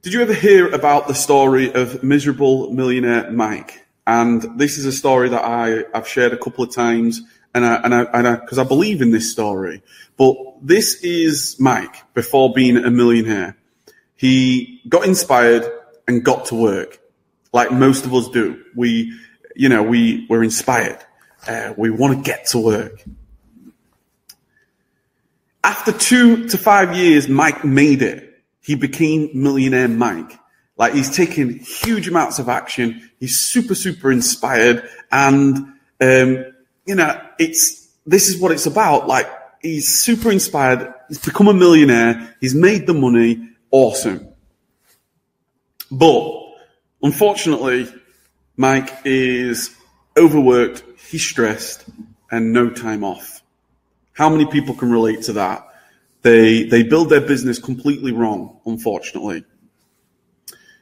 Did you ever hear about the story of miserable millionaire Mike? And this is a story that I, I've shared a couple of times and I, and I, and I, cause I believe in this story. But this is Mike before being a millionaire. He got inspired and got to work like most of us do. We, you know, we, we're inspired. Uh, we want to get to work. After two to five years, Mike made it. He became millionaire Mike. Like he's taking huge amounts of action. He's super, super inspired. And, um, you know, it's, this is what it's about. Like he's super inspired. He's become a millionaire. He's made the money. Awesome. But unfortunately, Mike is overworked. He's stressed and no time off. How many people can relate to that? They, they build their business completely wrong, unfortunately.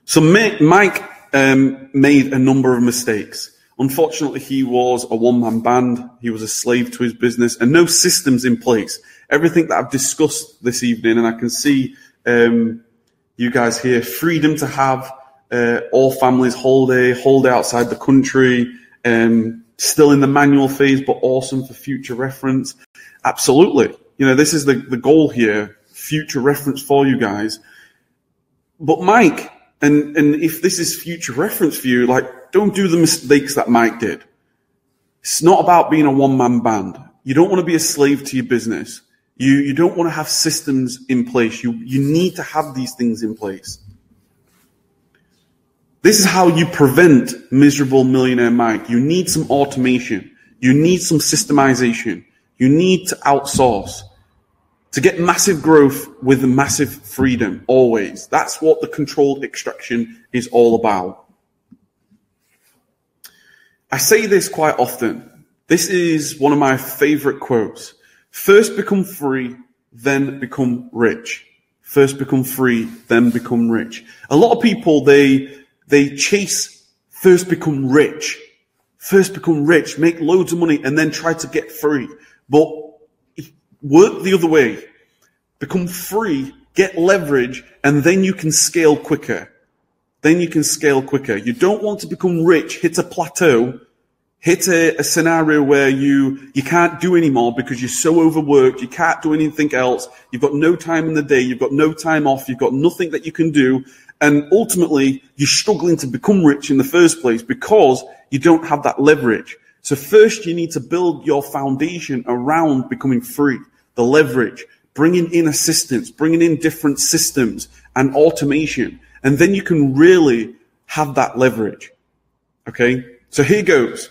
So Mike um, made a number of mistakes. Unfortunately, he was a one-man band. He was a slave to his business and no systems in place. Everything that I've discussed this evening, and I can see um, you guys here, freedom to have uh, all families holiday, holiday outside the country, um, still in the manual phase, but awesome for future reference. Absolutely. You know, this is the, the goal here, future reference for you guys. But Mike and, and if this is future reference for you, like, don't do the mistakes that Mike did. It's not about being a one man band. You don't want to be a slave to your business. You, you don't want to have systems in place. You, you need to have these things in place. This is how you prevent miserable millionaire Mike. You need some automation. You need some systemization. You need to outsource to get massive growth with massive freedom always. That's what the controlled extraction is all about. I say this quite often. This is one of my favorite quotes. First become free, then become rich. First become free, then become rich. A lot of people, they, they chase first become rich. First become rich, make loads of money, and then try to get free. But work the other way. Become free, get leverage, and then you can scale quicker. Then you can scale quicker. You don't want to become rich, hit a plateau, hit a, a, scenario where you, you can't do anymore because you're so overworked, you can't do anything else, you've got no time in the day, you've got no time off, you've got nothing that you can do, and ultimately you're struggling to become rich in the first place because you don't have that leverage. So first you need to build your foundation around becoming free, the leverage, bringing in assistance, bringing in different systems and automation. And then you can really have that leverage. Okay. So here goes.